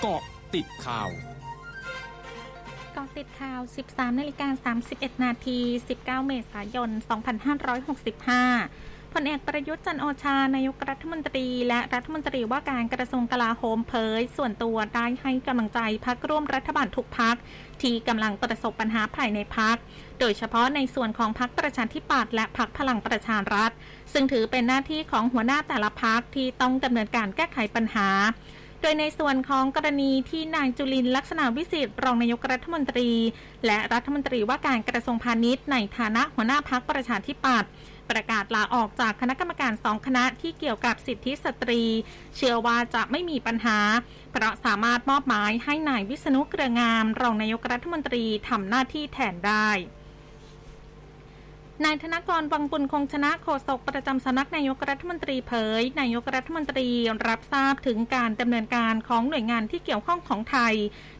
เกาะติดข่าวกาะติดข่าว 13นาฬิกา31 นาที 19 เมษายน 2565 พลเอกประยุทธ์จันโอชา นายกรัฐมนตรี และรัฐมนตรีว่าการกระทรวงกลาโหมเผย ส่วนตัวได้ให้กำลังใจพักร่วมรัฐบาลทุกพัก ที่กำลังประสบปัญหาภายในพัก โดยเฉพาะในส่วนของพักประชาธิปัตย์และพักพลังประชารัฐ ซึ่งถือเป็นหน้าที่ของหัวหน้าแต่ละพักที่ต้องดำเนินการแก้ไขปัญหา ดยในส่วนของกรณีที่นายจุลินลักษณะวิสิทธิ์รองนายกรัฐมนตรี และรัฐมนตรีว่าการกระทรวงพาณิชย์ในฐานะหัวหน้าพักประชาธิปัตย์ประกาศลาออกจากคณะกรรมการสองคณะที่เกี่ยวกับสิทธิสตรี เชื่อว่าจะไม่มีปัญหา เพราะสามารถมอบหมายให้นายวิษณุเกลืองาม รองนายกรัฐมนตรีทำหน้าที่แทนได้ นายธนกรวังบุญคงชนะโฆษกประจำสำนักนายกรัฐมนตรีเผย นายกรัฐมนตรีรับทราบถึงการดำเนินการของหน่วยงานที่เกี่ยวข้องของไทย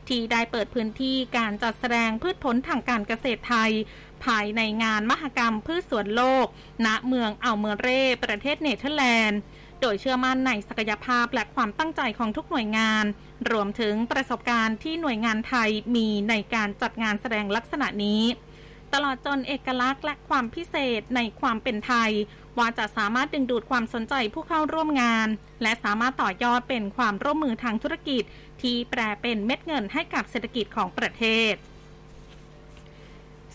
ที่ได้เปิดพื้นที่การจัดแสดงพืชผลทางการเกษตรไทย ภายในงานมหกรรมพืชสวนโลก ณเมืองอัลเมเรประเทศเนเธอร์แลนด์โดยเชื่อมั่นในศักยภาพและความตั้งใจของทุกหน่วยงาน รวมถึงประสบการณ์ที่หน่วยงานไทยมีในการจัดงานแสดงลักษณะนี้ ตลอดจนเอกลักษณ์และความพิเศษในความเป็นไทย ว่าจะสามารถดึงดูดความสนใจผู้เข้าร่วมงาน และสามารถต่อยอดเป็นความร่วมมือทางธุรกิจ ที่แปลเป็นเม็ดเงินให้กับเศรษฐกิจของประเทศ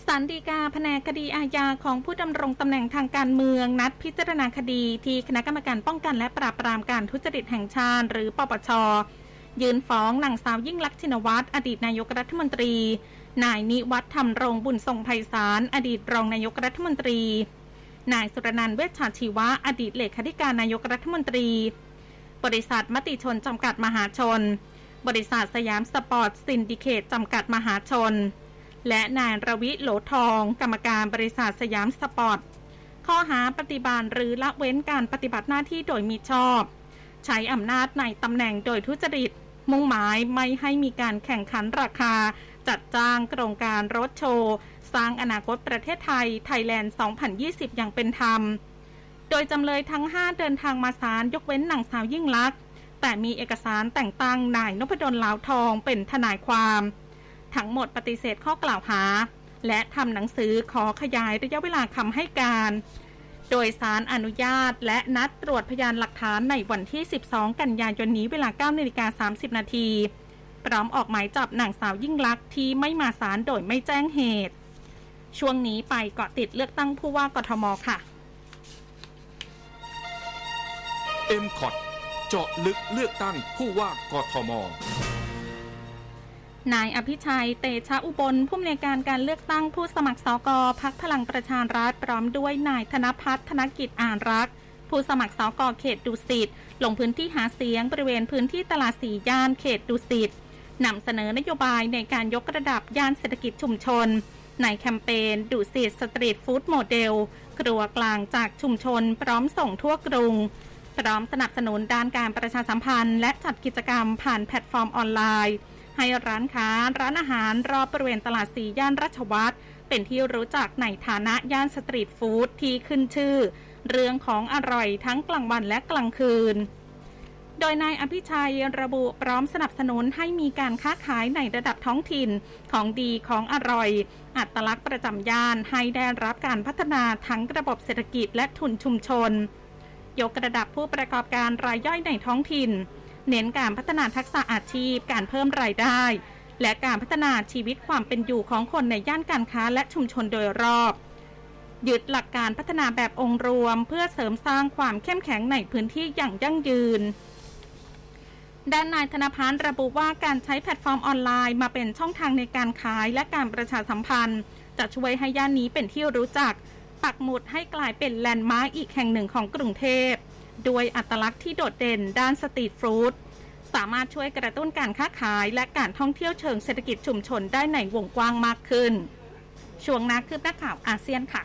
สันดีกาแผนกคดีอาญาของผู้ดำรงตำแหน่งทางการเมือง นัดพิจารณาคดีที่คณะกรรมการป้องกันและปราบปรามการทุจริตแห่งชาติหรือปปช ยืนฟ้องนางสาวยิ่งลักษณ์ชินวัตรอดีตนายกรัฐมนตรี นายนิวัฒน์ธรรมรงบุญทรงไพศาลอดีตรองนายกรัฐมนตรี นายสุรนันท์เวชชาชีวะ อดีตเลขาธิการนายกรัฐมนตรี บริษัทมติชนจำกัดมหาชน บริษัทสยามสปอร์ตซินดิเคตจำกัดมหาชน และนายระวิโหล่ทอง กรรมการบริษัทสยามสปอร์ตข้อหาปฏิบัติหรือละเว้นการปฏิบัติหน้าที่โดยมิชอบ ใช้อำนาจในตำแหน่งโดยทุจริต มุ่งหมายไม่ให้มีการแข่งขันราคา จัดจ้างโครงการรถโชว์ สร้างอนาคตประเทศไทยไทยแลนด์ 2020 อย่างเป็นธรรม โดยจำเลยทั้ง 5 เดินทางมาศาลยกเว้นนางสาวยิ่งลักษณ์แต่มีเอกสารแต่งตั้งนายนพดลลาวทองเป็นทนายความ ทั้งหมดปฏิเสธข้อกล่าวหา และทำหนังสือขอขยายระยะเวลาคำให้การ โดยสารอนุญาต และนัดตรวจพยานหลักฐานในวันที่ 12 กันยายนนี้เวลา9นาฬิกา30 นาทีพร้อมออกหมายจับนางสาวยิ่งลักษณ์ที่ไม่มาศาลโดยไม่แจ้งเหตุ ช่วงนี้ไปเกาะติดเลือกตั้งผู้ว่ากทมค่ะเอ็มคอเจาะลึกเลือกตั้งผู้ว่ากทม นายอภิชัย เตชะอุบล ผู้อำนวยการการเลือกตั้งผู้สมัครสกพักพลังประชารัฐพร้อมด้วยนายธนพัฒน์ธนกิจอ่านรัก ผู้สมัครสกเขตดุสิตลงพื้นที่หาเสียงบริเวณพื้นที่ตลาดศรีย่านเขตดุสิตนำเสนอนโยบายในการยกระดับย่านเศรษฐกิจชุมชน ในแคมเปญดุสิต street food model ครัวกลางจากชุมชน พร้อมส่งทั่วกรุงพร้อมสนับสนุนด้านการประชาสัมพันธ์ และจัดกิจกรรมผ่านแพลตฟอร์มออนไลน์ ให้ร้านค้า ร้านอาหารรอบบริเวณตลาดศรีย่านราชวัตรเป็นที่รู้จักในฐานะย่าน street food ที่ขึ้นชื่อ เรื่องของอร่อยทั้งกลางวันและกลางคืน โดยนายอภิชัยระบุพร้อมสนับสนุนให้มีการค้าขายในระดับท้องถิ่นของดีของอร่อย อัตลักษณ์ประจำย่านให้ได้รับการพัฒนาทั้งระบบเศรษฐกิจและทุนชุมชน ยกระดับผู้ประกอบการรายย่อยในท้องถิ่น เน้นการพัฒนาทักษะอาชีพ การเพิ่มรายได้ และการพัฒนาชีวิตความเป็นอยู่ของคนในย่านการค้าและชุมชนโดยรอบยึดหลักการพัฒนาแบบองค์รวม เพื่อเสริมสร้างความเข้มแข็งในพื้นที่อย่างยั่งยืน ด้านนายธนพันธ์ระบุว่าการใช้แพลตฟอร์มออนไลน์มาเป็นช่องทางในการขายและการประชาสัมพันธ์ จะช่วยให้ย่านนี้เป็นที่รู้จัก ปักหมุดให้กลายเป็นแลนด์มาร์กอีกแห่งหนึ่งของกรุงเทพ ด้วยอัตลักษณ์ที่โดดเด่นด้านสตรีทฟู้ดสามารถช่วยกระตุ้นการค้าขายและการท่องเที่ยวเชิงเศรษฐกิจชุมชนได้ในวงกว้างมากขึ้น ช่วงนักคืบหน้าข่าวอาเซียนค่ะ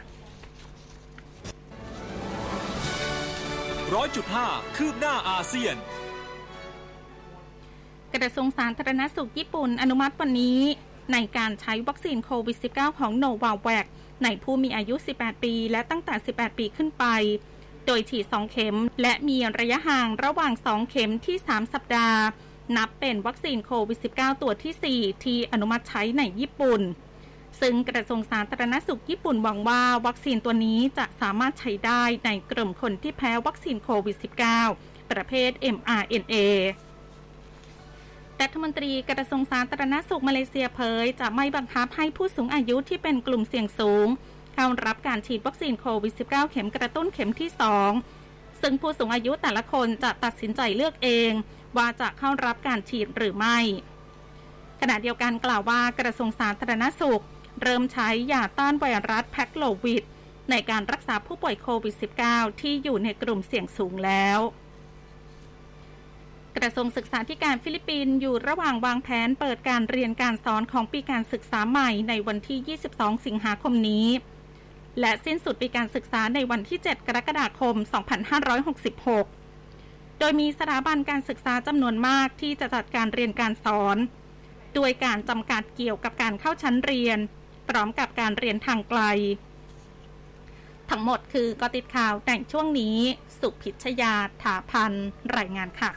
ร้อยจุดห้าคืบหน้าอาเซียน กระทรวงสาธารณสุขญี่ปุ่นอนุมัติวันนี้ ในการใช้วัคซีนโควิด -19 ของโนวาแวกในผู้มีอายุ 18 ปี และตั้งแต่ 18 ปีขึ้นไป โดยฉีด 2 เข็ม และมีระยะห่างระหว่าง 2 เข็มที่ 3 สัปดาห์ นับเป็นวัคซีนโควิด -19 ตัวที่ 4 ที่อนุมัติใช้ในญี่ปุ่น ซึ่งกระทรวงสาธารณสุขญี่ปุ่นหวังว่าวัคซีนตัวนี้จะสามารถใช้ได้ในกลุ่มคนที่แพ้วัคซีนโควิด -19 ประเภท mRNA รัฐมนตรีกระทรวงสาธารณสุขมาเลเซียเผย จะไม่บังคับให้ผู้สูงอายุที่เป็นกลุ่มเสี่ยงสูง เข้ารับการฉีดวัคซีนโควิด -19 เข็มกระตุ้นเข็มที่ 2 ซึ่งผู้สูงอายุแต่ละคนจะตัดสินใจเลือกเอง ว่าจะเข้ารับการฉีดหรือไม่ ขณะเดียวกันกล่าวว่ากระทรวงสาธารณสุข เริ่มใช้ยาต้านไวรัสแพคโลวิดในการรักษาผู้ป่วยโควิด -19 ที่อยู่ในกลุ่มเสี่ยงสูงแล้ว กระทรวงศึกษาธิการฟิลิปปินส์อยู่ระหว่างวางแผนเปิดการเรียนการสอนของปีการศึกษาใหม่ในวันที่ 22 สิงหาคมนี้ และสิ้นสุดปีการศึกษาในวันที่ 7 กรกฎาคม 2566 โดยมีสถาบันการศึกษาจำนวนมากที่จะจัดการเรียนการสอนด้วยการจำกัดเกี่ยวกับการเข้าชั้นเรียน พร้อมกับการเรียนทางไกล ทั้งหมดคือกติดข่าวแต่งช่วงนี้ สุพิชยาถาพันรายงานค่ะ